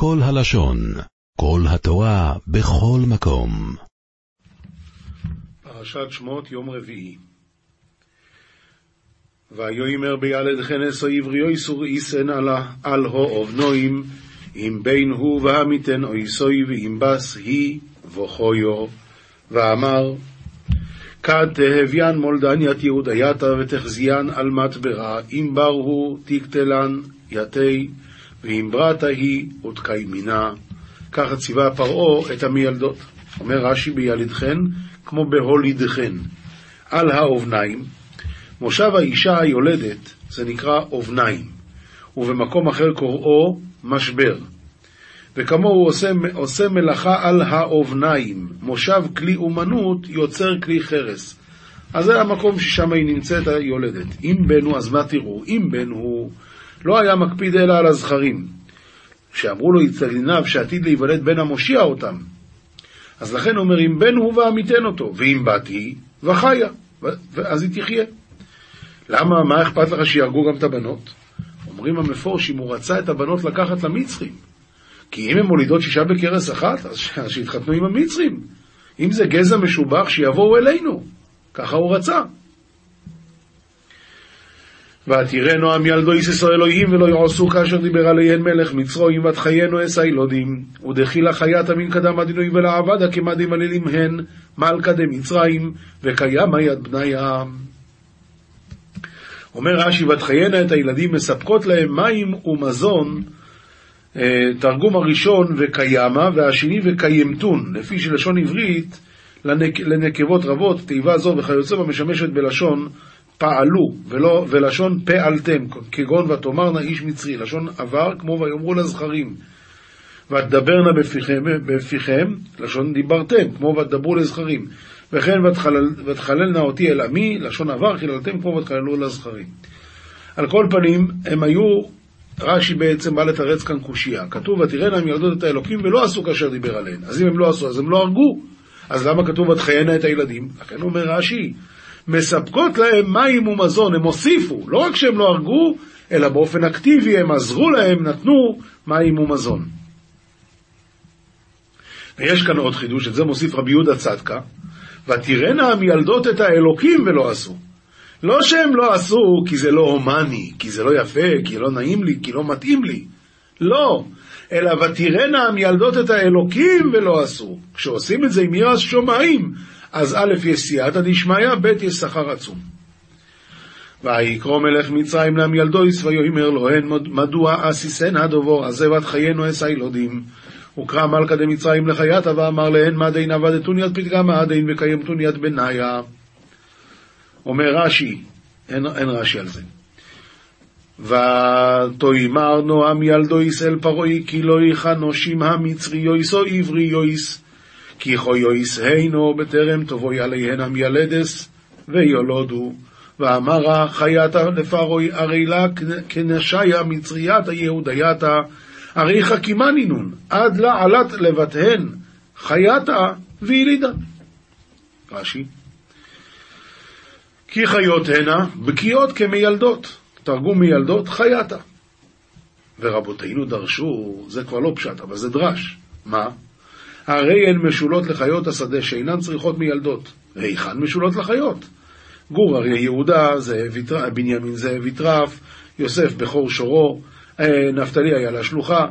כל הלשון, כל התורה, בכל מקום. פרשת שמות, יום רביעי. ויאמר בילדכן עשו עבריו איסור איסן על האובנועים, אם בין הוא והמיתן אויסוי ואם בס היא וכויו, ואמר כד תהביין מולדניית יהודייתא ותחזיין על מטברה, אם בר הוא תקטלן יתי, ואם ברתה היא ותקיימינה. ככה ציווה פרעה את המיילדות. אומר רש"י בילדכן, כמו בהולידכן. על האובניים, מושב האישה היולדת, זה נקרא אובניים, ובמקום אחר קוראו משבר. וכמוהו עושה, עושה מלאכה על האובניים, מושב כלי אומנות יוצר כלי חרס. אז זה המקום ששם היא נמצאת היולדת. אם בן הוא, אז מה תראו? אם בן הוא, לא היה מקפיד אלא על הזכרים. שאמרו לו יצליניו שעתיד להיוולד בן המושיע אותם. אז לכן אומר, אם בן הוא ועמיתן אותו, ואם בת היא, וחיה, אז היא תחיה. למה, מה אכפת לך שיהרגו גם את הבנות? אומרים המפורש, אם הוא רצה את הבנות לקחת למצרים. כי אם הן מולידות שישה בכרס אחת, אז שיתחתנו עם המצרים. אם זה גזע משובח, שיבואו אלינו. ככה הוא רצה. ותראה נועם ילדו יססו אלוהים ולא יעשו כאשר דיבר עליהן מלך מצרועים ותחיינו אס הילודים ודחילה חיית מן קדם הדינוי ולעבדה כמדים עלילים הן מלכה דמצרים וקיימה יד בניה. אומר רש"י ותחיינה את הילדים מספקות להם מים ומזון תרגום הראשון וקיימה והשני וקיימתון לפי שלשון עברית לנק, לנקבות רבות תיבה זו וכיוצא בה משמשת בלשון פעלו, ולא, ולשון פעלתם, כגון ותאמרנה איש מצרי, לשון עבר, כמו ויאמרו לזכרים. ותדברנה בפיכם, בפיכם, לשון דיברתם, כמו ותדברו לזכרים. וכן ותחלל, ותחללנה אותי אל עמי, לשון עבר, חיללתם כמו ותחללו לזכרים. על כל פנים, הם היו, רש"י בעצם בא לתרץ כאן קושייה. כתוב, ותראינה הם ילדות את האלוקים ולא עשו כאשר דיבר עליהן. אז אם הם לא עשו, אז הם לא הרגו. אז למה כתוב ותחיינה את הילדים? לכן אומר רש"י, מספקות להם מים ומזון, הם הוסיפו, לא רק שהם לא הרגו, אלא באופן אקטיבי הם עזרו להם, נתנו מים ומזון. ויש כאן עוד חידוש, את זה מוסיף רבי יהודה צדקה, ותראינה המילדות את האלוקים ולא עשו. לא שהם לא עשו כי זה לא הומני, כי זה לא יפה, כי לא נעים לי, כי לא מתאים לי. לא, אלא ותראינה המילדות את האלוקים ולא עשו. כשעושים את זה עם ירס שמיים, אז א' יש סייעתא דשמיא, ב' יש שכר עצום. ויקרא מלך מצרים לעם ילדויס ויאמר לו הן מדוע אסיסן הדובור הזה בת חיינו אס הילודים וקרא מלכה דמצרים לחייתא ואמר להן מה דין עבדתון יד פתגמה דין וקיימתון יד בניה? אומר רש"י, אין, אין רש"י על זה. ותאמר נועם ילדויס אל פרעי כי לא יכנושים המצרי יויס או עברי יויס כי חויויס הינו בטרם תבואי עליהן המילדס ויולודו ואמרה חייתה לפרוי הרי לה כנשיה מצרייתה יהודייתה הרי חכימני נון עד לה עלת לבתהן חייתה וילידה רש"י כי חיות הנה בקיאות כמיילדות תרגום מיילדות חייתה ורבותינו דרשו, זה כבר לא פשט, אבל זה דרש. מה? הרי הן משולות לחיות השדה שאינן צריכות מילדות. היכן משולות לחיות? גור אריה יהודה, זאב, בנימין זאב יטרף, יוסף בכור שורו, נפתלי היה לה שלוחה,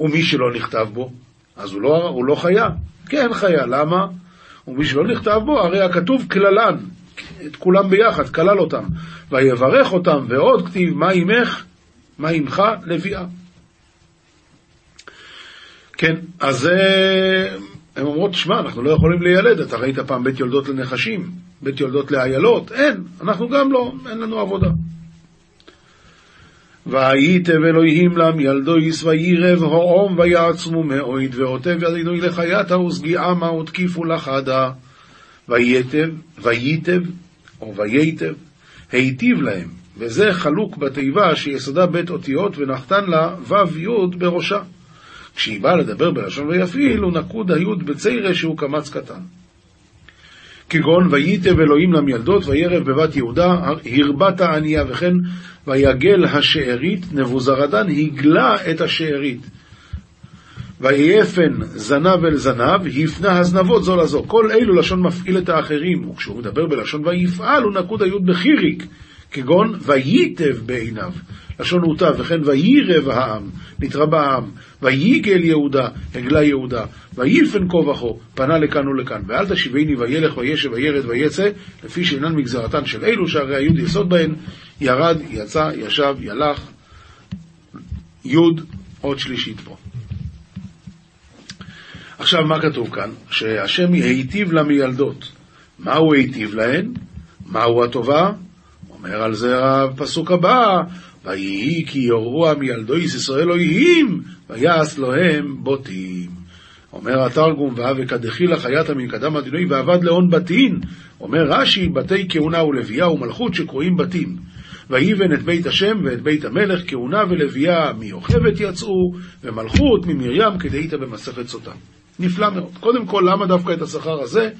ומי שלא נכתב בו, אז הוא לא, הוא לא חיה. כן חיה, למה? ומי שלא נכתב בו, הרי הכתוב כללן, את כולם ביחד, כלל אותם, ויברך אותם, ועוד כתיב, מה עמך? מה עמך? לביאה. כן, אז הן אומרות, שמע, אנחנו לא יכולים להילד, אתה ראית פעם בית יולדות לנחשים, בית יולדות לאיילות? אין, אנחנו גם לא, אין לנו עבודה. והייתם אלוהים לם ילדו יש וירב הועום ויעצמו מאויד ועוטב ידינו לחייתה ושגיעמה ותקיפו לחדה וייטב, וייטב או וייטב, היטיב להם, וזה חלוק בתיבה שיסודה בית אותיות ונחתן לה ו' י' בראשה. כשהיא באה לדבר בלשון ויפעיל, הוא נקוד היוד בציירה שהוא קמץ קטן. כגון וייטב אלוהים למילדות וירב בבת יהודה הרבת הענייה וכן ויגל השארית נבוזרדן הגלה את השארית ויפן זנב אל זנב, הפנה הזנבות זו לזו. כל אלו לשון מפעיל את האחרים, וכשהוא מדבר בלשון ויפעל, הוא נקוד היוד בחיריק, כגון וייטב בעיניו. לשון הוטב, וכן ויירב העם, נתרבה העם, וייגל יהודה, הגלה יהודה, ויפן כה וכה, פנה לכאן ולכאן, ואל תשיבני וילך וישב וירד ויצא, לפי שאינן מגזרתן של אלו, שהרי היוד יסוד בהן, ירד, יצא, ישב, ילך, יוד, עוד שלישית פה. עכשיו, מה כתוב כאן? שהשם היטיב למילדות. מה הוא היטיב להן? מהו הטובה? אומר על זה הפסוק הבא, ויהי כי יורוע מילדויס ישראל אוהים, ויעש להם בוטים. אומר התרגום, ואהבה כדחילה חייתא מן קדם הדינוי, ועבד להון בתין. אומר רש"י, בתי כהונה ולוויה ומלכות שקרויים בתים. ויבן את בית השם ואת בית המלך, כהונה ולוויה מיוכבת יצאו, ומלכות ממרים כדאית במסכת סוטה. נפלא מאוד. קודם כל, למה דווקא את השכר הזה?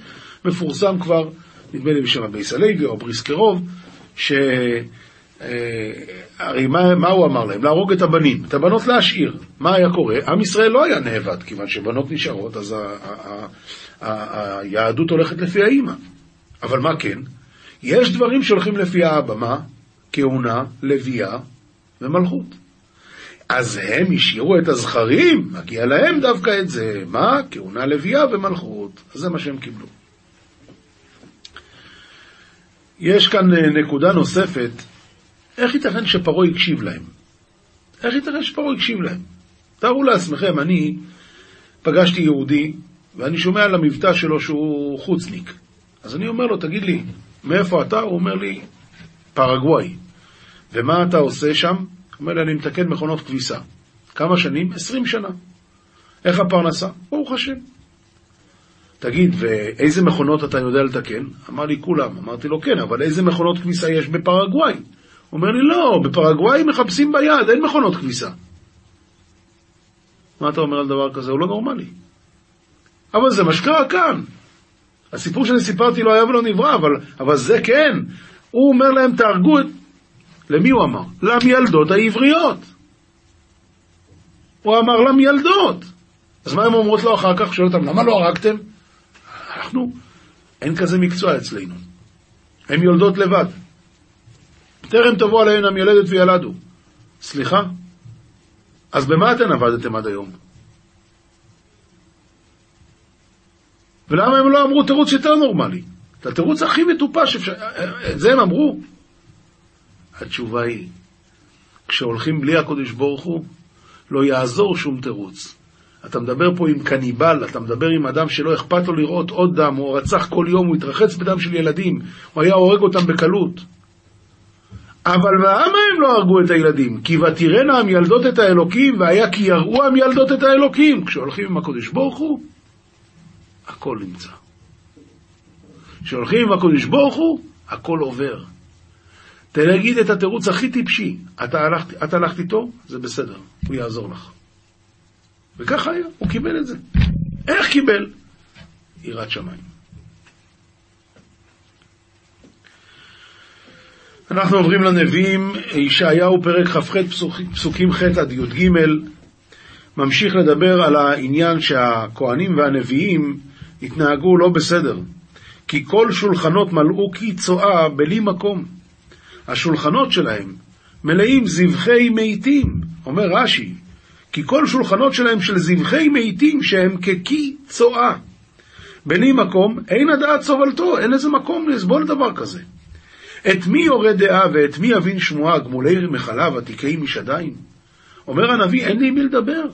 מפורסם כבר, נדמה לי בשם הבייס הלוי או בריסקרוב, ש... אה, הרי מה, מה הוא אמר להם? להרוג את הבנים, את הבנות להשאיר. מה היה קורה? עם ישראל לא היה נאבד, כיוון שבנות נשארות, אז היהדות הולכת לפי האימא. אבל מה כן? יש דברים שהולכים לפי האבא, מה? כהונה, לוויה ומלכות. אז הם השאירו את הזכרים, מגיע להם דווקא את זה. מה? כהונה, לוויה ומלכות. אז זה מה שהם קיבלו. יש כאן אה, נקודה נוספת, איך ייתכן שפרעה הקשיב להם? איך ייתכן שפרעה הקשיב להם? תארו לעצמכם, אני פגשתי יהודי, ואני שומע על המבטא שלו שהוא חוצניק. אז אני אומר לו, תגיד לי, מאיפה אתה? הוא אומר לי, פרגוואי. ומה אתה עושה שם? הוא אומר לי, אני מתקן מכונות כביסה. כמה שנים? עשרים שנה. איך הפרנסה? ברוך השם. תגיד, ואיזה מכונות אתה יודע לתקן? אמר לי, כולם. אמרתי לו, כן, אבל איזה מכונות כביסה יש בפרגוואי? הוא אומר לי, לא, בפרגוואי מחפשים ביד, אין מכונות כביסה. מה אתה אומר על דבר כזה? הוא לא נורמלי. אבל זה מה שקרה כאן. הסיפור שאני סיפרתי לא היה ולא נברא, אבל, אבל זה כן. הוא אומר להם, תהרגו את... למי הוא אמר? למילדות העבריות. הוא אמר למילדות. אז מה הן אומרות לו אחר כך? שואל אותם, למה לא הרגתם? אנחנו, אין כזה מקצוע אצלנו. הן יולדות לבד. טרם תבוא עליהן המילדת וילדו. סליחה? אז במה אתן עבדתם עד היום? ולמה הם לא אמרו תירוץ יותר נורמלי? את התירוץ הכי מטופש אפשר... את זה הם אמרו. התשובה היא, כשהולכים בלי הקודש ברוך הוא, לא יעזור שום תירוץ. אתה מדבר פה עם קניבל, אתה מדבר עם אדם שלא אכפת לו לראות עוד דם, הוא רצח כל יום, הוא התרחץ בדם של ילדים, הוא היה הורג אותם בקלות. אבל למה הם לא הרגו את הילדים? כי ותראינה המילדות את האלוקים, והיה כי יראו המילדות את האלוקים. כשהולכים עם הקודש ברוך הוא, הכל נמצא. כשהולכים עם הקודש ברוך הוא, הכל עובר. תגיד את התירוץ הכי טיפשי, אתה הלכת, את הלכת איתו, זה בסדר, הוא יעזור לך. וככה היה, הוא קיבל את זה. איך קיבל? יראת שמיים. אנחנו עוברים לנביאים, ישעיהו פרק כ"ח פסוקים ח' עד י"ג, ממשיך לדבר על העניין שהכהנים והנביאים התנהגו לא בסדר, כי כל שולחנות מלאו כי צואה בלי מקום. השולחנות שלהם מלאים זבחי מתים, אומר רש"י, כי כל שולחנות שלהם של זבחי מתים שהם ככי צואה. בלי מקום, אין הדעת סובלתו, אין איזה מקום לסבול דבר כזה. את מי יורה דעה ואת מי יבין שמועה, גמולי מחלה ותיקי משדיים? אומר הנביא, אין לי עם מי לדבר.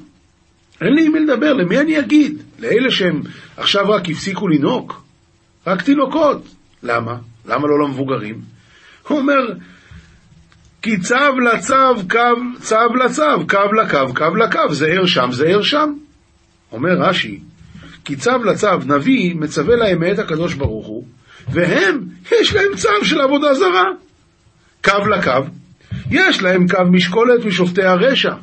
אין לי עם מי לדבר, למי אני אגיד? לאלה שהם עכשיו רק הפסיקו לנהוג? רק תינוקות. למה? למה לא למבוגרים? הוא אומר, כי צו לצו, קו, צו לצו, קו לקו, קו לקו, זהר שם, זהר שם. אומר רש"י, כי צו לצו, נביא מצווה להם מאת הקדוש ברוך הוא, והם, יש להם צו של עבודה זרה. קו לקו, יש להם קו משקולת משופטי הרשע,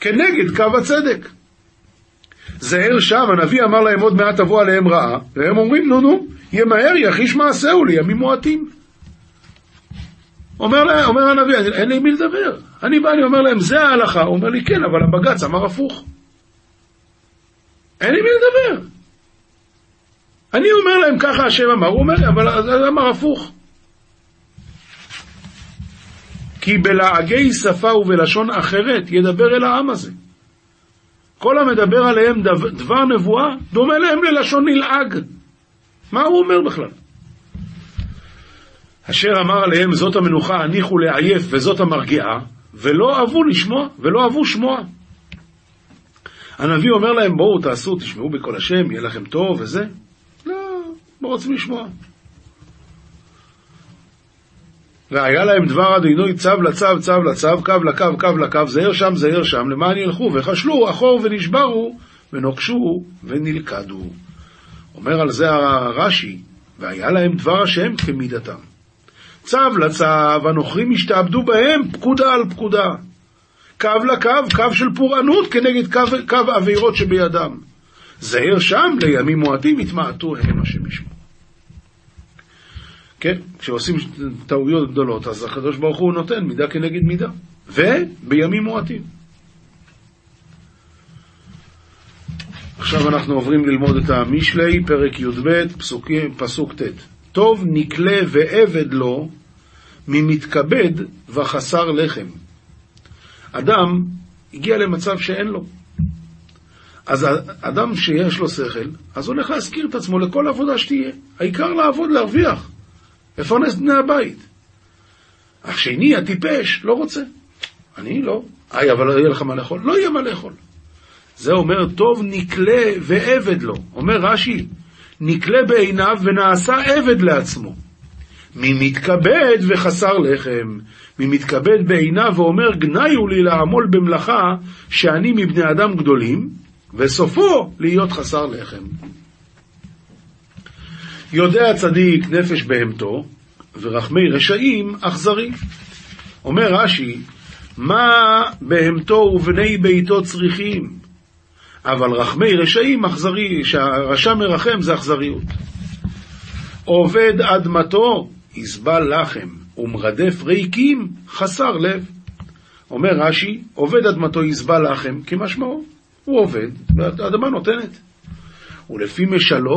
כנגד קו הצדק. זהר שם, הנביא אמר להם עוד מעט תבוא עליהם רעה, והם אומרים נו נו, ימהר יחיש מעשהו לימים מועטים. אומר, לה, אומר הנביא, אין לי מי לדבר. אני בא, אני אומר להם, זה ההלכה. הוא אומר לי, כן, אבל הבג"ץ אמר הפוך. אין עם מי לדבר. אני אומר להם ככה השם אמר, הוא אומר לי, אבל זה אמר הפוך. כי בלעגי שפה ובלשון אחרת ידבר אל העם הזה. כל המדבר עליהם דבר נבואה, דומה להם ללשון נלעג. מה הוא אומר בכלל? אשר אמר עליהם זאת המנוחה הניחו לעייף וזאת המרגיעה, ולא אהבו לשמוע, ולא אהבו שמוע. הנביא אומר להם, בואו תעשו, תשמעו בקול השם, יהיה לכם טוב וזה. לא, לא רוצים לשמוע. והיה להם דבר אדינוי צו לצו, צו לצו, קו לקו, קו לקו, זהר שם, זהר שם, למען ילכו, וחשלו אחור ונשברו, ונוקשו ונלכדו. אומר על זה הרש"י, והיה להם דבר השם כמידתם. צו לצו, הנוכרים השתעבדו בהם, פקודה על פקודה. קו לקו, קו של פורענות כנגד קו, קו עבירות שבידם. זהר שם, לימים מועטים יתמעטו הם השם ישמעו. כן, כשעושים טעויות גדולות, אז הקדוש ברוך הוא נותן מידה כנגד מידה, ובימים מועטים. עכשיו אנחנו עוברים ללמוד את המשלי, פרק י"ב, פסוק ט'. טוב נקלה ועבד לו ממתכבד וחסר לחם. אדם הגיע למצב שאין לו. אז אדם שיש לו שכל, אז הולך להזכיר את עצמו לכל עבודה שתהיה. העיקר לעבוד, להרוויח. לפרנס בני הבית. השני, הטיפש, לא רוצה. אני לא. איי, אבל לא יהיה לך מה לאכול? לא יהיה מה לאכול. זה אומר, טוב נקלה ועבד לו. אומר רש"י, נקלה בעיניו ונעשה עבד לעצמו. מי מתכבד וחסר לחם, מי מתכבד בעיניו ואומר גניו לי לעמול במלאכה שאני מבני אדם גדולים, וסופו להיות חסר לחם. יודע צדיק נפש בהמתו, ורחמי רשעים אכזרי. אומר רש"י, מה בהמתו ובני ביתו צריכים? אבל רחמי רשעים אכזרי, שהרשע מרחם זה אכזריות. עובד אדמתו, יסבל לחם, ומרדף ריקים, חסר לב. אומר רש"י, עובד אדמתו יסבל לחם, כמשמעו, הוא עובד, והאדמה נותנת. ולפי משלו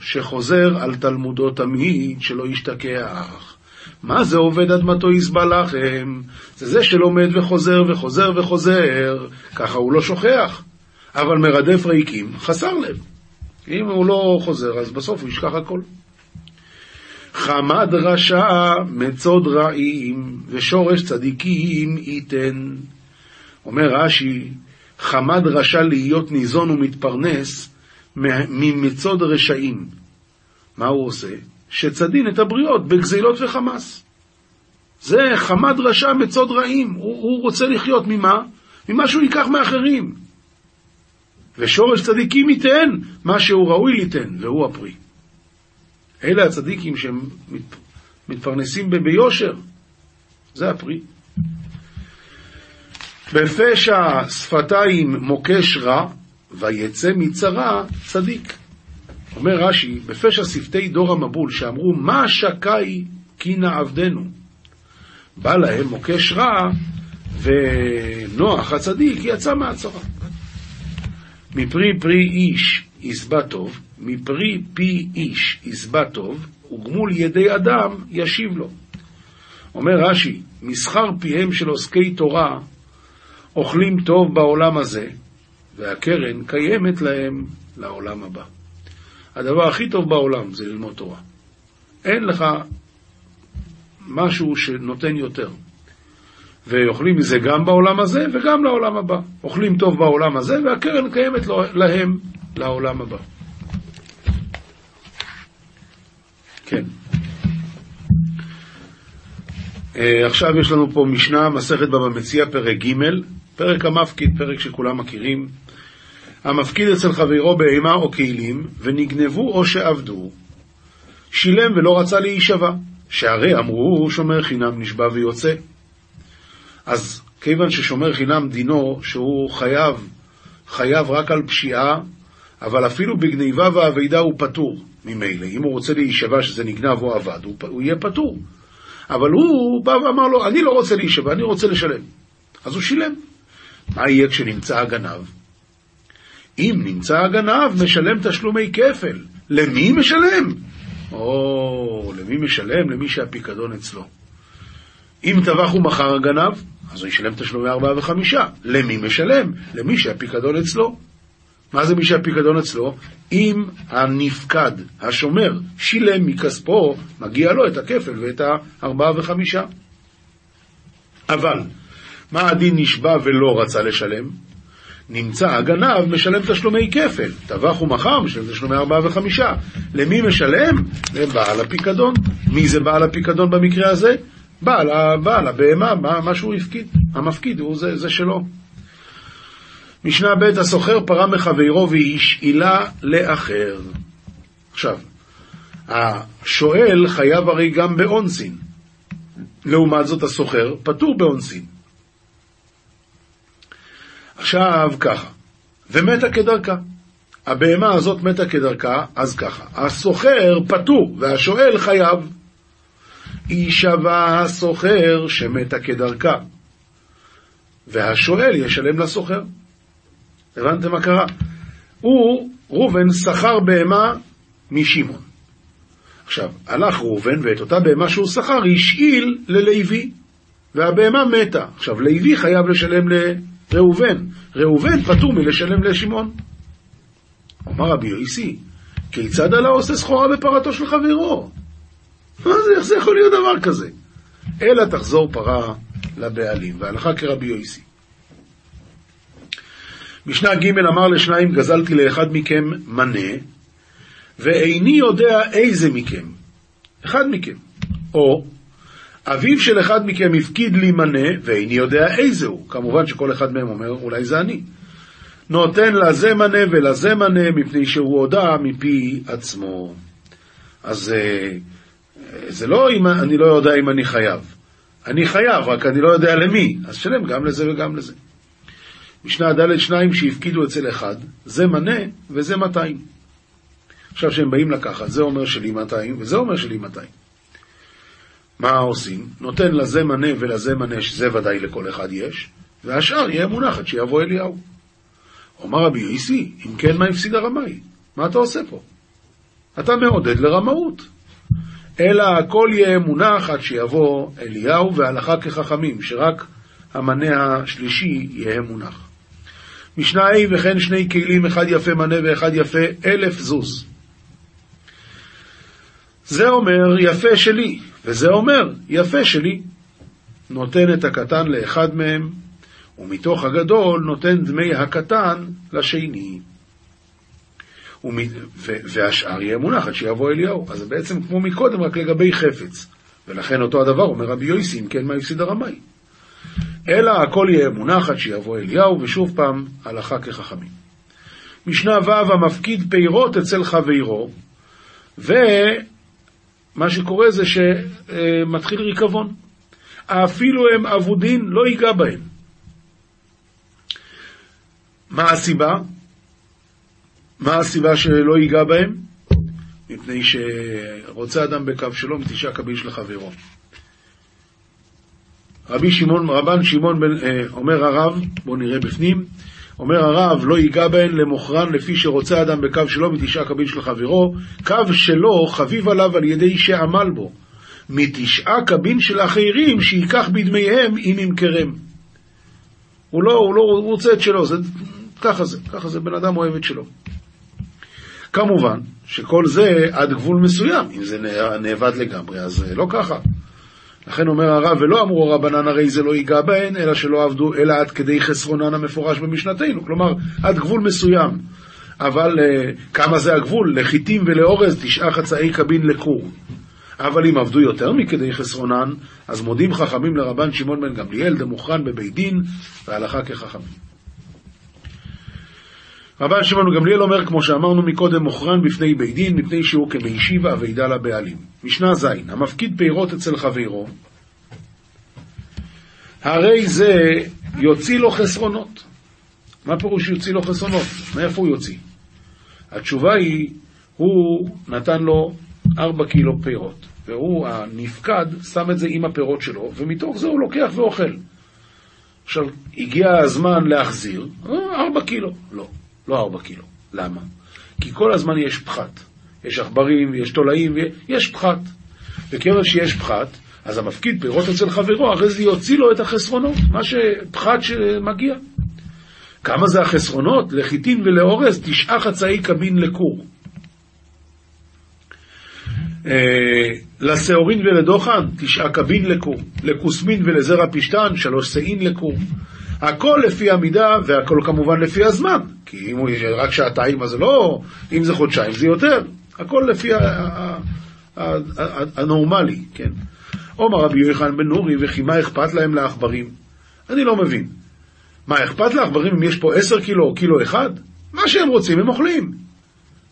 שחוזר על תלמודו תמיד, שלא ישתכח. מה זה עובד אדמתו יסבל לכם? זה זה שלומד וחוזר וחוזר וחוזר, ככה הוא לא שוכח. אבל מרדף ריקים, חסר לב. אם הוא לא חוזר, אז בסוף הוא ישכח הכל. חמד רשע מצוד רעים, ושורש צדיקים ייתן. אומר רש"י, חמד רשע להיות ניזון ומתפרנס, ממצוד רשעים. מה הוא עושה? שצדין את הבריות בגזילות וחמאס. זה חמד רשע מצוד רעים. הוא, הוא רוצה לחיות ממה? ממה שהוא ייקח מאחרים. ושורש צדיקים ייתן מה שהוא ראוי ליתן, והוא הפרי. אלה הצדיקים שמתפרנסים ביושר, זה הפרי. בפשע שפתיים מוקש רע, ויצא מצרה צדיק. אומר רש"י, בפשע שפתי דור המבול, שאמרו, מה שקאי כי נעבדנו? בא להם מוקש רע, ונוח הצדיק יצא מהצרה. מפרי פרי איש יסבע טוב, מפרי פי איש יסבע טוב, וגמול ידי אדם ישיב לו. אומר רש"י, מסחר פיהם של עוסקי תורה אוכלים טוב בעולם הזה, והקרן קיימת להם לעולם הבא. הדבר הכי טוב בעולם זה ללמוד תורה. אין לך משהו שנותן יותר. ואוכלים מזה גם בעולם הזה וגם לעולם הבא. אוכלים טוב בעולם הזה והקרן קיימת להם לעולם הבא. כן. אה, עכשיו יש לנו פה משנה, מסכת בבא מציע, פרק ג', פרק המפקיד, פרק שכולם מכירים. המפקיד אצל חברו בהמה או כלים, ונגנבו או שעבדו, שילם ולא רצה להישבע, שהרי אמרו שומר חינם נשבע ויוצא. אז כיוון ששומר חינם דינו שהוא חייב, חייב רק על פשיעה, אבל אפילו בגניבה ואבידה הוא פטור ממילא. אם הוא רוצה להישבע שזה נגנב או אבד, הוא, הוא יהיה פטור. אבל הוא בא ואמר לו, אני לא רוצה להישבע, אני רוצה לשלם. אז הוא שילם. מה יהיה כשנמצא הגנב? אם נמצא הגנב, משלם תשלומי כפל. למי משלם? או, למי משלם? למי שהפיקדון אצלו. אם טבח ומכר הגנב, אז הוא ישלם תשלומי ארבעה וחמישה. למי משלם? למי שהפיקדון אצלו. מה זה מי שהפיקדון אצלו? אם הנפקד, השומר, שילם מכספו, מגיע לו את הכפל ואת הארבעה וחמישה. אבל, מה הדין נשבע ולא רצה לשלם? נמצא הגנב משלם תשלומי כפל, טבח ומכר משלם תשלומי ארבעה וחמישה. למי משלם? לבעל הפיקדון. מי זה בעל הפיקדון במקרה הזה? בעל, בעל הבהמה, מה, שהוא הפקיד. המפקיד הוא זה, זה שלו. משנה ב' הסוחר פרה מחברו והשאילה לאחר. עכשיו, השואל חייב הרי גם באונסין. לעומת זאת הסוחר פטור באונסין. עכשיו ככה, ומתה כדרכה. הבהמה הזאת מתה כדרכה, אז ככה, הסוחר פטור והשואל חייב. יישבע הסוחר שמתה כדרכה, והשואל ישלם לסוחר. הבנתם מה קרה? הוא, ראובן, שכר בהמה משמעון. עכשיו, הלך ראובן ואת אותה בהמה שהוא שכר השאיל ללוי, והבהמה מתה. עכשיו, לוי חייב לשלם לראובן, ראובן פטור מלשלם לשמעון. אמר רבי יויסי, כיצד עלה עושה סחורה בפרתו של חברו? מה זה, איך זה יכול להיות דבר כזה? אלא תחזור פרה לבעלים, והלכה כרבי יויסי. משנה ג' אמר לשניים, גזלתי לאחד מכם מנה, ואיני יודע איזה מכם. אחד מכם. או, אביו של אחד מכם הפקיד לי מנה, ואיני יודע איזה הוא. כמובן שכל אחד מהם אומר, אולי זה אני. נותן לזה מנה ולזה מנה, מפני שהוא הודה מפי עצמו. אז אה, זה לא אם אני לא יודע אם אני חייב. אני חייב, רק אני לא יודע למי. אז שלם גם לזה וגם לזה. משנה ד' שניים שהפקידו אצל אחד, זה מנה וזה 200. עכשיו שהם באים לקחת, זה אומר שלי 200 וזה אומר שלי 200. מה עושים? נותן לזה מנה ולזה מנה, שזה ודאי לכל אחד יש, והשאר יהיה מונח עד שיבוא אליהו. אומר רבי יויסי, אם כן מה הפסיד הרמאי? מה אתה עושה פה? אתה מעודד לרמאות. אלא הכל יהיה מונח עד שיבוא אליהו, והלכה כחכמים, שרק המנה השלישי יהיה מונח. משנה ה' וכן שני כלים, אחד יפה מנה ואחד יפה אלף זוז. זה אומר יפה שלי, וזה אומר יפה שלי. נותן את הקטן לאחד מהם, ומתוך הגדול נותן דמי הקטן לשני. והשאר יהיה מונח עד שיבוא אליהו. אז זה בעצם כמו מקודם, רק לגבי חפץ. ולכן אותו הדבר אומר רבי יויסי, אם כן מה הפסיד הרמאי. אלא הכל יהיה מונח עד שיבוא אליהו, ושוב פעם, הלכה כחכמים. משנה ו' המפקיד פירות אצל חברו, ומה שקורה זה שמתחיל ריקבון. אפילו הם אבודין, לא ייגע בהם. מה הסיבה? מה הסיבה שלא ייגע בהם? מפני שרוצה אדם בקו שלום, תשעה קביל של חברו. רבי שמעון, רבן שמעון בן, אה, אומר הרב, בואו נראה בפנים, אומר הרב, לא ייגע בהן למוכרן לפי שרוצה אדם בקו שלו מתשעה קבין של חברו, קו שלו חביב עליו על ידי שעמל בו, מתשעה קבין של אחרים שייקח בדמיהם אם ימכרם. הוא לא, הוא לא הוא רוצה את שלו, זה, ככה זה, ככה זה, בן אדם אוהב את שלו. כמובן שכל זה עד גבול מסוים, אם זה נאבד לגמרי, אז לא ככה. לכן אומר הרב, ולא אמרו רבנן הרי זה לא ייגע בהן, אלא שלא עבדו, אלא עד כדי חסרונן המפורש במשנתנו. כלומר, עד גבול מסוים. אבל uh, כמה זה הגבול? לחיטים ולאורז תשעה חצאי קבין לכור. אבל אם עבדו יותר מכדי חסרונן, אז מודים חכמים לרבן שמעון בן גמליאל, דמוכרן בבית דין, והלכה כחכמים. רבן שמעון גמליאל אומר, כמו שאמרנו מקודם, מוכרן בפני בית דין, מפני שהוא כמישיבה אבידה לבעלים. משנה ז' המפקיד פירות אצל חברו, הרי זה יוציא לו חסרונות. מה פירוש יוציא לו חסרונות? מאיפה הוא יוציא? התשובה היא, הוא נתן לו ארבע קילו פירות, והוא, הנפקד, שם את זה עם הפירות שלו, ומתוך זה הוא לוקח ואוכל. עכשיו, הגיע הזמן להחזיר, אה, ארבע קילו. לא. לא ארבע קילו. למה? כי כל הזמן יש פחת. יש עכברים, יש תולעים, יש פחת. וכיוון שיש פחת, אז המפקיד פירות אצל חברו, הרי זה יוציא לו את החסרונות, מה שפחת שמגיע. כמה זה החסרונות? לחיטין ולאורז, תשעה חצאי קבין לכור. אה, לשעורין ולדוחן, תשעה קבין לכור. לכוסמין ולזרע פשתן, שלוש שאין לכור. הכל לפי המידה, והכל כמובן לפי הזמן. כי אם הוא רק שעתיים, אז לא... אם זה חודשיים, זה יותר. הכל לפי הנורמלי, כן. עומר רבי יוחנן בן נורי, וכי מה אכפת להם לעכברים? אני לא מבין. מה אכפת לעכברים אם יש פה עשר קילו או קילו אחד? מה שהם רוצים הם אוכלים.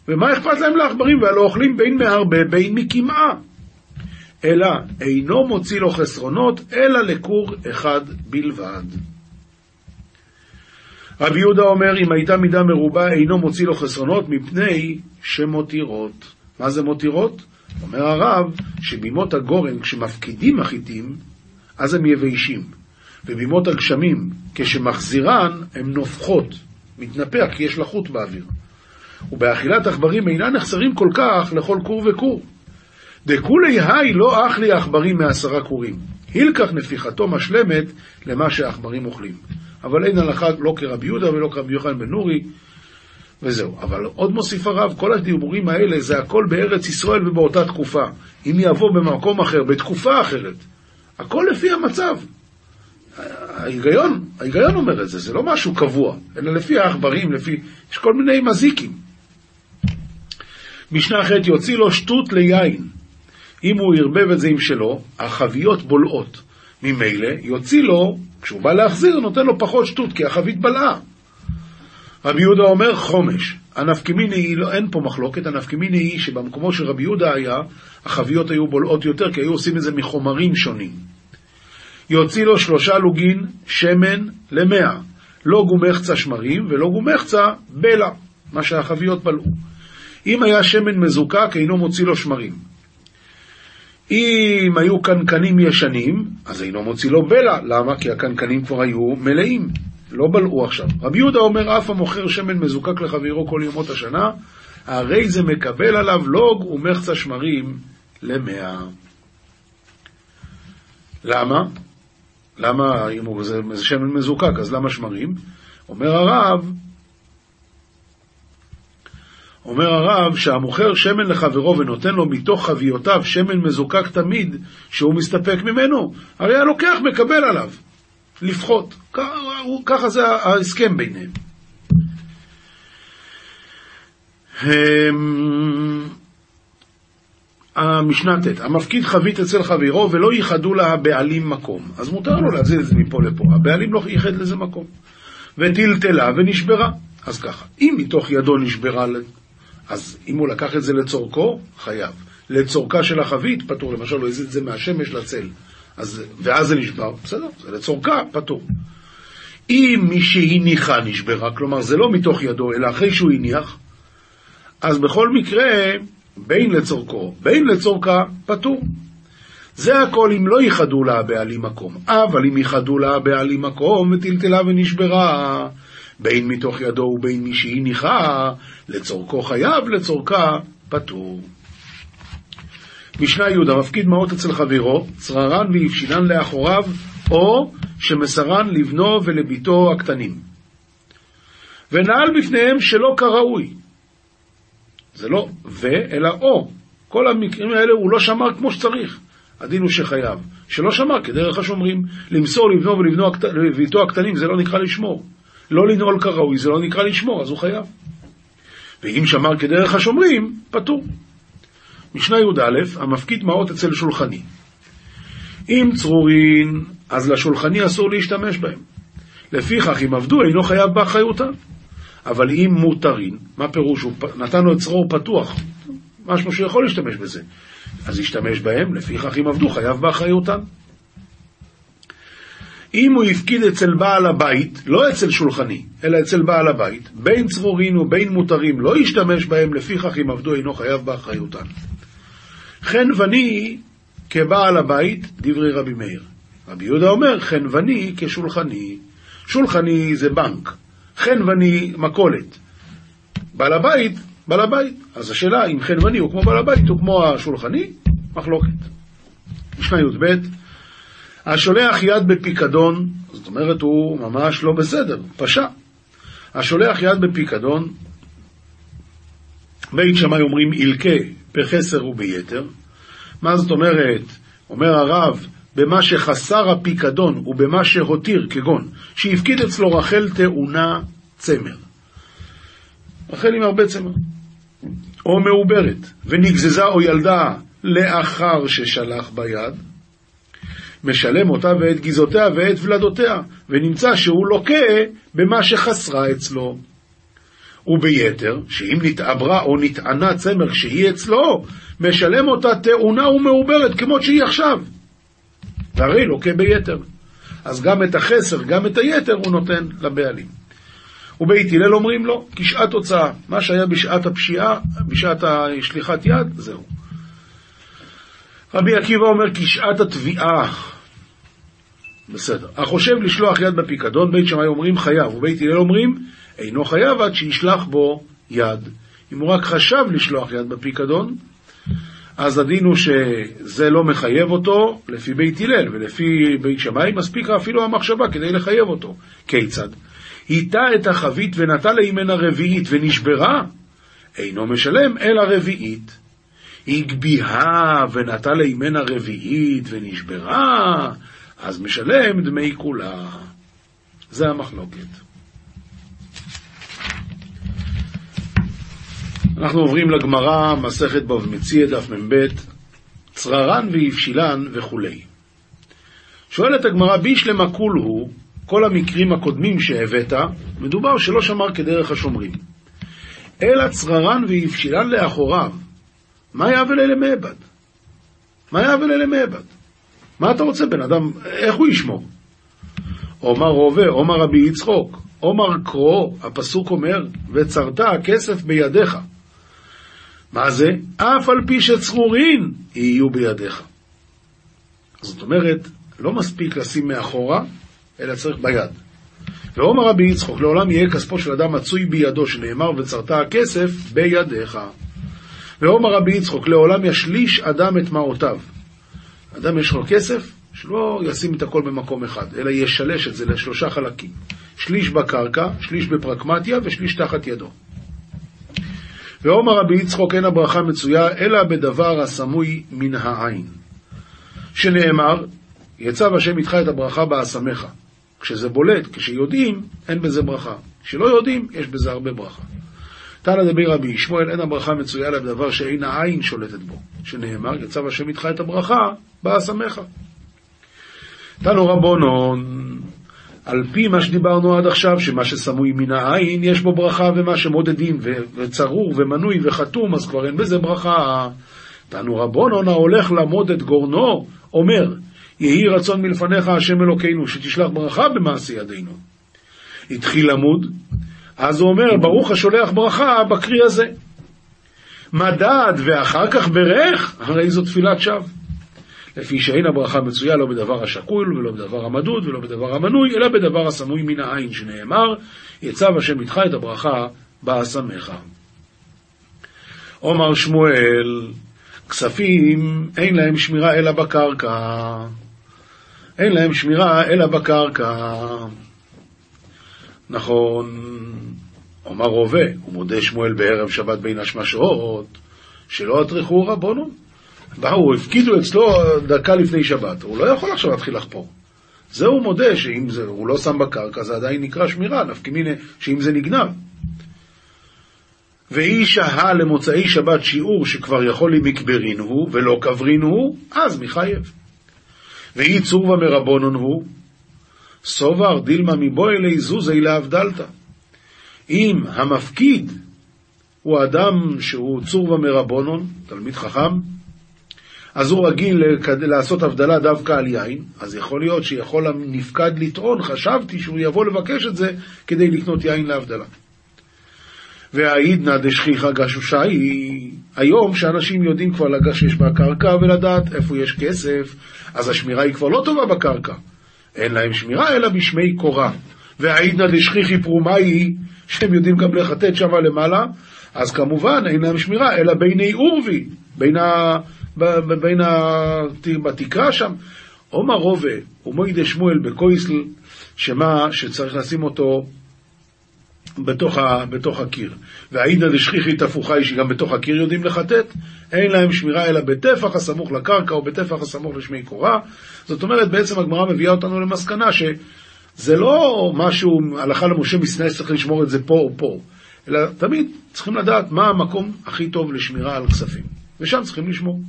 ומה אכפת להם לעכברים? והלא אוכלים בין מהרבה בין מקמעה. אלא אינו מוציא לו חסרונות, אלא לכור אחד בלבד. רבי יהודה אומר, אם הייתה מידה מרובה, אינו מוציא לו חסרונות, מפני שמותירות. מה זה מותירות? אומר הרב, שבימות הגורן, כשמפקידים החיטים, אז הם יביישים. ובימות הגשמים, כשמחזירן, הן נופחות, מתנפח כי יש לחות באוויר. ובאכילת עכברים אינן נחסרים כל כך לכל כור וכור. דכולי היי לא אך לי עכברים מעשרה כורים. הילקח נפיחתו משלמת למה שעכברים אוכלים. אבל אין הלכה לא כרבי יהודה ולא כרבי יוחנן בן נורי, וזהו. אבל עוד מוסיף הרב, כל הדיבורים האלה זה הכל בארץ ישראל ובאותה תקופה. אם יבוא במקום אחר, בתקופה אחרת, הכל לפי המצב. ההיגיון, ההיגיון אומר את זה, זה לא משהו קבוע, אלא לפי העכברים, לפי... יש כל מיני מזיקים. משנה אחרת יוציא לו שטות ליין. אם הוא ערבב את זה עם שלו, החביות בולעות. ממילא יוציא לו, כשהוא בא להחזיר, נותן לו פחות שטות, כי החבית בלעה. רבי יהודה אומר חומש. הנפקמיני היא, לא, אין פה מחלוקת, הנפקמיני היא שבמקומות שרבי יהודה היה, החביות היו בולעות יותר, כי היו עושים את זה מחומרים שונים. יוציא לו שלושה לוגין שמן למאה, לא גומחצה שמרים ולא גומחצה בלע, מה שהחביות בלעו. אם היה שמן מזוקק, אינו מוציא לו שמרים. אם היו קנקנים ישנים, אז אינו מוציא לו בלע. למה? כי הקנקנים כבר היו מלאים, לא בלעו עכשיו. רבי יהודה אומר, אף המוכר שמן מזוקק לחברו כל ימות השנה, הרי זה מקבל עליו לוג ומחצה שמרים למאה. למה? למה, אם זה, זה שמן מזוקק, אז למה שמרים? אומר הרב, אומר הרב שהמוכר שמן לחברו ונותן לו מתוך חביותיו שמן מזוקק תמיד שהוא מסתפק ממנו, הרי הלוקח מקבל עליו, לפחות. ככה זה ההסכם ביניהם. המשנה ט', המפקיד חבית אצל חברו ולא ייחדו לה הבעלים מקום. אז מותר לו להזיז את זה מפה לפה, הבעלים לא ייחד לזה מקום. וטלטלה ונשברה. אז ככה, אם מתוך ידו נשברה, אז אם הוא לקח את זה לצורכו, חייב. לצורכה של החבית, פטור. למשל, הוא הזיז את זה מהשמש לצל, אז, ואז זה נשבר, בסדר, זה לצורכה, פטור. אם מי שהניחה נשברה, כלומר זה לא מתוך ידו, אלא אחרי שהוא הניח, אז בכל מקרה, בין לצורכו, בין לצורכה, פטור. זה הכל אם לא ייחדו לה הבעלים מקום. אבל אם ייחדו לה הבעלים מקום וטלטלה ונשברה, בין מתוך ידו ובין מי שהניחה, לצורכו חייב, לצורכה פטור. משנה י' המפקיד מעות אצל חברו, צררן ויבשינן לאחוריו, או שמסרן לבנו ולביתו הקטנים. ונעל בפניהם שלא כראוי. זה לא ו, אלא או. כל המקרים האלה הוא לא שמר כמו שצריך. הדין הוא שחייב. שלא שמר כדרך השומרים. למסור לבנו ולביתו הקטנים זה לא נקרא לשמור. לא לנעול כראוי זה לא נקרא לשמור, אז הוא חייב. ואם שמר כדרך השומרים, פטור. משנה י"א, המפקיד מעות אצל שולחני. אם צרורין, אז לשולחני אסור להשתמש בהם. לפיכך, אם עבדו, אינו חייב באחריותם. אבל אם מותרין, מה פירוש? הוא נתן לו את צרור פתוח, משהו שהוא יכול להשתמש בזה. אז ישתמש בהם, לפיכך אם עבדו, חייב באחריותם. אם הוא הפקיד אצל בעל הבית, לא אצל שולחני, אלא אצל בעל הבית, בין צרורין ובין מותרים, לא ישתמש בהם, לפיכך אם עבדו אינו חייב באחריותן. חנווני כבעל הבית, דברי רבי מאיר. רבי יהודה אומר, חנווני כשולחני. שולחני זה בנק, חנווני מכולת. בעל הבית, בעל הבית. אז השאלה אם חנווני הוא כמו בעל הבית הוא כמו השולחני, מחלוקת. משנה י"ב, השולח יד בפיקדון, זאת אומרת הוא ממש לא בסדר, פשע. השולח יד בפיקדון, בית שמאי אומרים ילקה בחסר וביתר. מה זאת אומרת? אומר הרב, במה שחסר הפיקדון ובמה שהותיר, כגון שהפקיד אצלו רחל טעונה צמר. רחל עם הרבה צמר. או מעוברת, ונגזזה או ילדה לאחר ששלח ביד, משלם אותה ואת גזעותיה ואת ולדותיה, ונמצא שהוא לוקה במה שחסרה אצלו. וביתר, שאם נתעברה או נטענה צמר שהיא אצלו, משלם אותה טעונה ומעוברת כמות שהיא עכשיו. והרי לוקה ביתר. אז גם את החסר, גם את היתר הוא נותן לבעלים. ובית הלל אומרים לו, כשעת הוצאה, מה שהיה בשעת הפשיעה, בשעת השליחת יד, זהו. רבי עקיבא אומר, כשעת התביעה, בסדר. החושב לשלוח יד בפיקדון, בית שמאי אומרים חייב, ובית הלל אומרים, אינו חייב עד שישלח בו יד. אם הוא רק חשב לשלוח יד בפיקדון, אז הדין הוא שזה לא מחייב אותו לפי בית הלל, ולפי בית שמאי מספיק אפילו המחשבה כדי לחייב אותו. כיצד? היטה את החבית ונטה לימנה רביעית ונשברה, אינו משלם אלא רביעית. הגביהה ונטה לימנה רביעית ונשברה, אז משלם דמי כולה. זה המחלוקת. אנחנו עוברים לגמרא, מסכת בב מציע, דף מ"ב, צררן ואבשילן וכולי. שואלת הגמרא, בישלמה כול הוא, כל המקרים הקודמים שהבאת, מדובר שלא שמר כדרך השומרים. אלא צררן ואבשילן לאחוריו, מה יעבל אלה מעבד? מה יעבל אלה מעבד? מה אתה רוצה, בן אדם, איך הוא ישמור? עומר רובה, עומר רבי יצחוק, עומר קרו, הפסוק אומר, וצרת הכסף בידיך. מה זה? אף על פי שצרורין יהיו בידיך. זאת אומרת, לא מספיק לשים מאחורה, אלא צריך ביד. ואומר רבי יצחוק, לעולם יהיה כספו של אדם מצוי בידו, שנאמר וצרת הכסף בידיך. ואומר רבי יצחוק, לעולם ישליש אדם את מעותיו. אדם יש לו כסף, שלא ישים את הכל במקום אחד, אלא ישלש את זה לשלושה חלקים. שליש בקרקע, שליש בפרקמטיה ושליש תחת ידו. ואומר רבי יצחוק אין הברכה מצויה אלא בדבר הסמוי מן העין. שנאמר, יצב השם איתך את הברכה באסמך. כשזה בולט, כשיודעים, אין בזה ברכה. כשלא יודעים, יש בזה הרבה ברכה. תנא דבי רבי שמואל, אין הברכה מצויה אלא בדבר שאין העין שולטת בו. שנאמר, יצב השם איתך את הברכה באסמך. תנו רבונון, על פי מה שדיברנו עד עכשיו, שמה שסמוי מן העין יש בו ברכה, ומה שמודדים, וצרור ומנוי וחתום, אז כבר אין בזה ברכה. תנו רבונון ההולך לעמוד את גורנו, אומר, יהי רצון מלפניך השם אלוקינו, שתשלח ברכה במעשה ידינו. התחיל למוד, אז הוא אומר, ברוך השולח ברכה בקרי הזה. מדד ואחר כך ברך, הרי זו תפילת שווא. לפי שאין הברכה מצויה לא בדבר השקול ולא בדבר המדוד ולא בדבר המנוי, אלא בדבר הסמוי מן העין, שנאמר, יצב השם איתך את הברכה באסמך. עומר שמואל, כספים אין להם שמירה אלא בקרקע. אין להם שמירה אלא בקרקע. נכון, עומר רובה, ומודה שמואל בערב שבת בין השמשות, שלא אטרחו רבונו. באו, הפקידו אצלו דקה לפני שבת, הוא לא יכול עכשיו להתחיל לחפור. זה הוא מודה שאם זה, הוא לא שם בקרקע, זה עדיין נקרא שמירה, נפקא מיני שאם זה נגנב. ואי שהה למוצאי שבת שיעור שכבר יכול למקברין הוא, ולא קברין הוא, אז מחייב. ואי צורבה מרבונון הוא, סובר דילמה מבוא אלי זוזי להבדלתא. אם המפקיד הוא אדם שהוא צורבה מרבונון, תלמיד חכם, אז הוא רגיל לעשות הבדלה דווקא על יין, אז יכול להיות שיכול הנפקד לטעון, חשבתי שהוא יבוא לבקש את זה כדי לקנות יין להבדלה. והעידנא דשכיחא גשושי, היום שאנשים יודעים כבר לגשש בקרקע ולדעת איפה יש כסף, אז השמירה היא כבר לא טובה בקרקע. אין להם שמירה אלא בשמי קורה. והעידנא דשכיחי פרומאי, שהם יודעים גם לחטט שם למעלה, אז כמובן אין להם שמירה, אלא ביני עורבי, בין, ה, בין ה, בתקרה שם. עומר רובה ומוידה שמואל בקויסל, שמה שצריך לשים אותו בתוך, ה, בתוך הקיר. והעידא דשכיחית הפוכה היא שגם בתוך הקיר יודעים לחטט, אין להם שמירה אלא בטפח הסמוך לקרקע או בטפח הסמוך לשמי קורה. זאת אומרת, בעצם הגמרא מביאה אותנו למסקנה שזה לא משהו, הלכה למשה מסיני שצריך לשמור את זה פה או פה, אלא תמיד צריכים לדעת מה המקום הכי טוב לשמירה על כספים, ושם צריכים לשמור.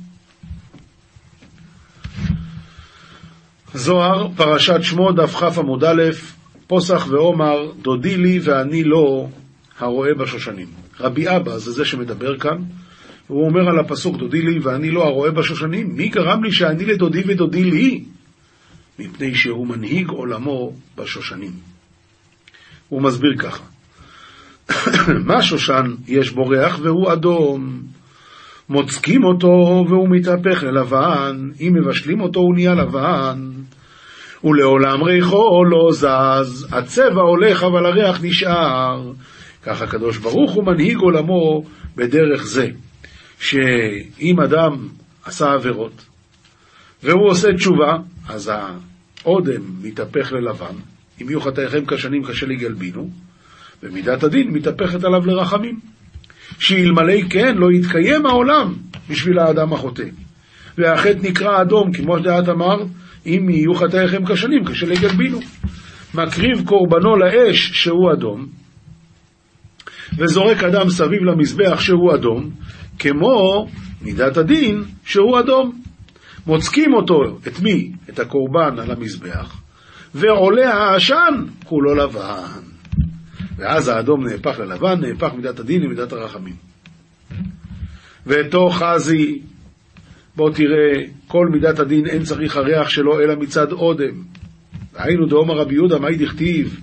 זוהר, פרשת שמו, דף כ עמוד א', פוסח ועומר, דודי לי ואני לא, הרואה בשושנים. רבי אבא זה זה שמדבר כאן, והוא אומר על הפסוק, דודי לי ואני לא, הרואה בשושנים, מי גרם לי שאני לדודי ודודי לי? מפני שהוא מנהיג עולמו בשושנים. הוא מסביר ככה, מה שושן יש בו ריח והוא אדום, מוצקים אותו והוא מתהפך ללבן, אם מבשלים אותו הוא נהיה לבן. ולעולם ריחו לא זז, הצבע הולך אבל הריח נשאר. כך הקדוש ברוך הוא מנהיג עולמו בדרך זה, שאם אדם עשה עבירות והוא עושה תשובה, אז האודם מתהפך ללבן, אם יהיו חטאיכם כשנים קשה לגלבינו, ומידת הדין מתהפכת עליו לרחמים. שאלמלא כן לא יתקיים העולם בשביל האדם החוטא. והחטא נקרא אדום, כמו שדעת אמר, אם יהיו חטאיכם כשנים, כשלי גלבינו. מקריב קורבנו לאש שהוא אדום, וזורק אדם סביב למזבח שהוא אדום, כמו מידת הדין שהוא אדום. מוצקים אותו, את מי? את הקורבן על המזבח, ועולה העשן כולו לבן. ואז האדום נהפך ללבן, נהפך מידת הדין למידת הרחמים. ותוך חזי, בוא תראה, כל מידת הדין אין צריך הריח שלו אלא מצד אודם. היינו דאמר רבי יהודה, מהי דכתיב?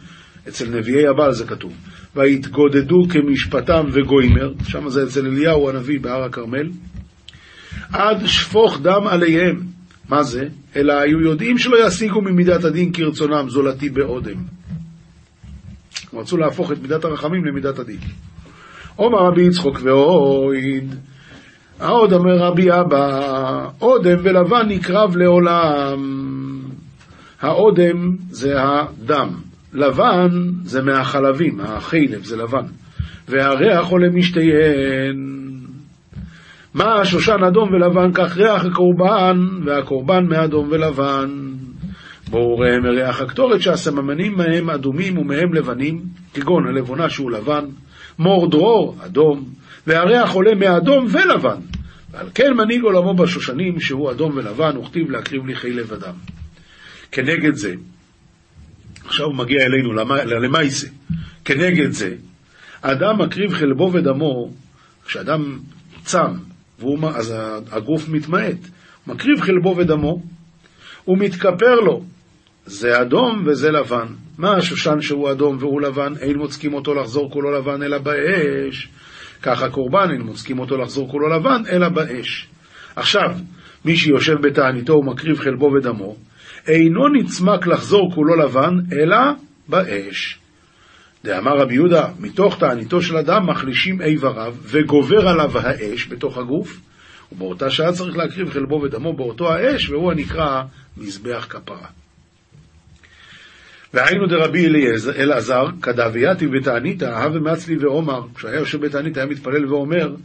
אצל נביאי הבעל זה כתוב. ויתגודדו כמשפטם וגוימר, שם זה אצל אליהו הנביא בהר הכרמל, עד שפוך דם עליהם. מה זה? אלא היו יודעים שלא ישיגו ממידת הדין כרצונם, זולתי באודם. הם רצו להפוך את מידת הרחמים למידת הדין. עומר רבי יצחוק ואויד, העוד אומר רבי אבא, אודם ולבן נקרב לעולם. האודם זה הדם, לבן זה מהחלבים, החלב זה לבן, והריח עולה משתיהן. מה השושן אדום ולבן, כך ריח הקורבן, והקורבן מאדום ולבן. בואו ראה מריח הקטורת שהסממנים מהם אדומים ומהם לבנים, כגון הלבונה שהוא לבן, מור דרור, אדום, והריח עולה מאדום ולבן. ועל כן מנהיג עולמו בשושנים שהוא אדום ולבן, וכתיב להקריב לי חיי אדם. כנגד זה, עכשיו הוא מגיע אלינו, למעשה, כנגד זה, אדם מקריב חלבו ודמו, כשאדם צם, והוא, אז הגוף מתמעט, מקריב חלבו ודמו, הוא מתכפר לו, זה אדום וזה לבן. מה השושן שהוא אדום והוא לבן? אין מוצקים אותו לחזור כולו לבן אלא באש. כך הקורבן, אין מוצקים אותו לחזור כולו לבן אלא באש. עכשיו, מי שיושב בתעניתו ומקריב חלבו ודמו, אינו נצמק לחזור כולו לבן אלא באש. דאמר רבי יהודה, מתוך תעניתו של אדם מחלישים איבריו וגובר עליו האש בתוך הגוף, ובאותה שעה צריך להקריב חלבו ודמו באותו האש, והוא הנקרא מזבח כפרה. והיינו דרבי אלעזר, כדאבייתי בתענית, הווה מצלי ואומר, כשהיה יושב בתענית היה מתפלל ואומר,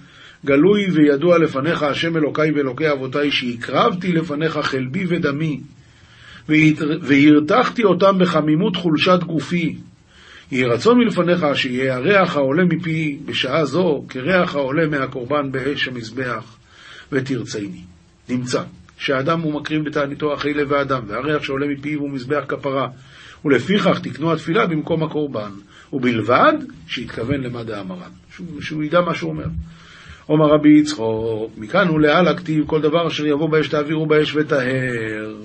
גלוי וידוע לפניך השם אלוקי ואלוקי אבותי, שהקרבתי לפניך חלבי ודמי, והרתחתי אותם בחמימות חולשת גופי. יהי רצון מלפניך שיהיה הריח העולה מפי בשעה זו כריח העולה מהקורבן באש המזבח, ותרצייני. נמצא שהאדם הוא מקריב בתעניתו אחרי לב האדם, והריח שעולה מפיו הוא מזבח כפרה. ולפיכך תקנו התפילה במקום הקורבן, ובלבד שיתכוון למה דאמרן, שהוא, שהוא ידע מה שהוא אומר. אומר רבי יצחוק, מכאן ולהלאה כתיב כל דבר אשר יבוא באש תעבירו באש וטהר.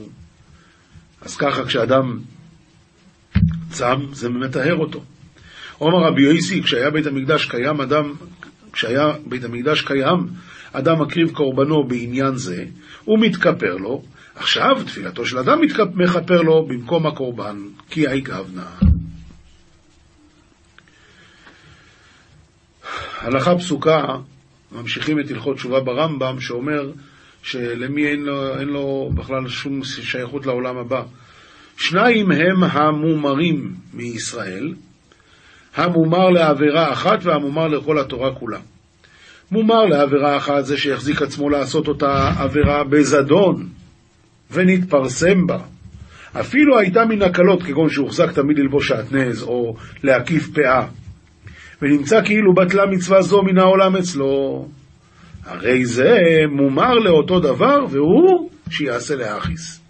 אז ככה כשאדם צם, זה מטהר אותו. אומר רבי יויסי, כשהיה בית המקדש קיים אדם, כשהיה בית המקדש קיים, אדם מקריב קורבנו בעניין זה, הוא מתכפר לו, עכשיו תפילתו של אדם מכפר לו במקום הקורבן, כי היגבנה. הלכה פסוקה, ממשיכים את הלכות תשובה ברמב"ם, שאומר שלמי אין לו, אין לו בכלל שום שייכות לעולם הבא. שניים הם המומרים מישראל, המומר לעבירה אחת והמומר לכל התורה כולה. מומר לעבירה אחת זה שיחזיק עצמו לעשות אותה עבירה בזדון ונתפרסם בה. אפילו הייתה מן הקלות, כגון שהוחזק תמיד ללבוש שעטנז או להקיף פאה, ונמצא כאילו בטלה מצווה זו מן העולם אצלו. הרי זה מומר לאותו דבר, והוא שיעשה להכיס.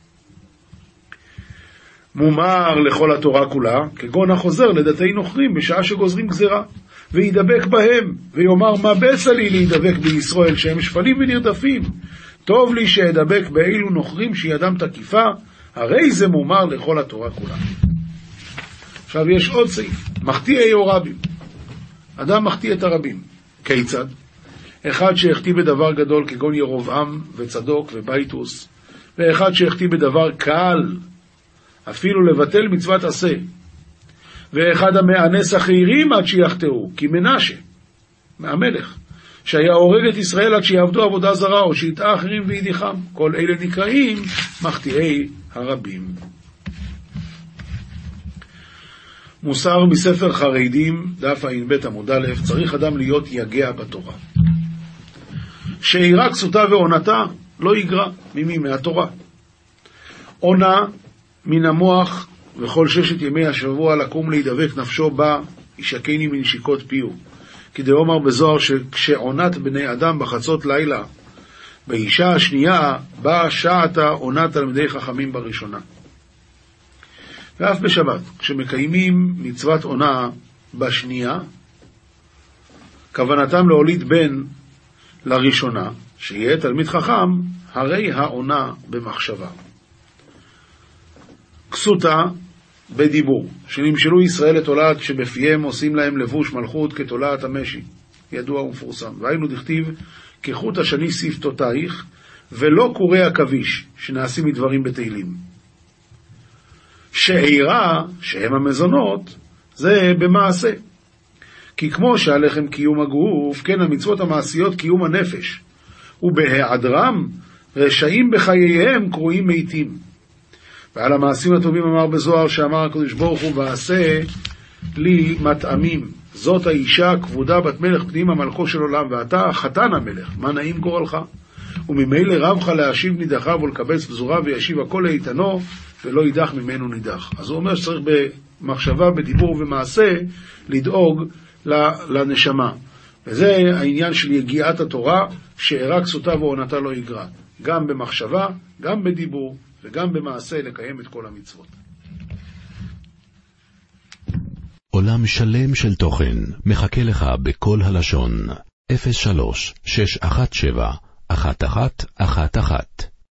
מומר לכל התורה כולה, כגון החוזר לדתי נוכרים בשעה שגוזרים גזרה, וידבק בהם, ויאמר מה בצע לי להידבק בישראל שהם שפלים ונרדפים, טוב לי שאדבק באילו נוכרים שידם תקיפה, הרי זה מומר לכל התורה כולה. עכשיו יש עוד סעיף, מחטיאי או רבים. אדם מחטיא את הרבים. כיצד? אחד שהחטיא בדבר גדול כגון ירובעם וצדוק ובייטוס, ואחד שהחטיא בדבר קל, אפילו לבטל מצוות עשה, ואחד המאנס החיירים עד שיחטאו, כי מנשה, מהמלך, שהיה הורג את ישראל עד שיעבדו עבודה זרה, או שיטעה אחרים וידיחם. כל אלה נקראים מחטיאי הרבים. מוסר מספר חרדים, דף ע"ב עמוד א', צריך אדם להיות יגע בתורה. שאירה כסותה ועונתה לא יגרע ממי מהתורה. עונה מן המוח וכל ששת ימי השבוע לקום להידבק נפשו בה, ישקני מנשיקות פיהו. כי דאמר בזוהר שכשעונת בני אדם בחצות לילה, באישה השנייה באה שעתה עונת תלמידי חכמים בראשונה. ואף בשבת, כשמקיימים מצוות עונה בשנייה, כוונתם להוליד בן לראשונה, שיהיה תלמיד חכם, הרי העונה במחשבה. כסותה בדיבור, שנמשלו ישראל לתולעת שבפיהם עושים להם לבוש מלכות כתולעת המשי, ידוע ומפורסם. והיינו דכתיב כחוט השני שפתותייך, ולא קורי עכביש, שנעשים מדברים בתהילים. שעירה, שהם המזונות, זה במעשה. כי כמו שהלחם קיום הגוף, כן המצוות המעשיות קיום הנפש. ובהיעדרם, רשעים בחייהם קרויים מתים. ועל המעשים הטובים אמר בזוהר, שאמר הקדוש ברוך הוא, ועשה לי מטעמים. זאת האישה הכבודה בת מלך פנימה מלכו של עולם, ואתה חתן המלך, מה נעים גורלך? וממילא רבך להשיב נידחיו ולקבץ פזורה וישיב הכל לאיתנו, ולא יידח ממנו נידח. אז הוא אומר שצריך במחשבה, בדיבור ובמעשה, לדאוג לנשמה. וזה העניין של יגיעת התורה, שאירע כסותה ועונתה לא יגרע. גם במחשבה, גם בדיבור וגם במעשה לקיים את כל המצוות. עולם שלם של תוכן מחכה לך בכל הלשון, 03 617 1111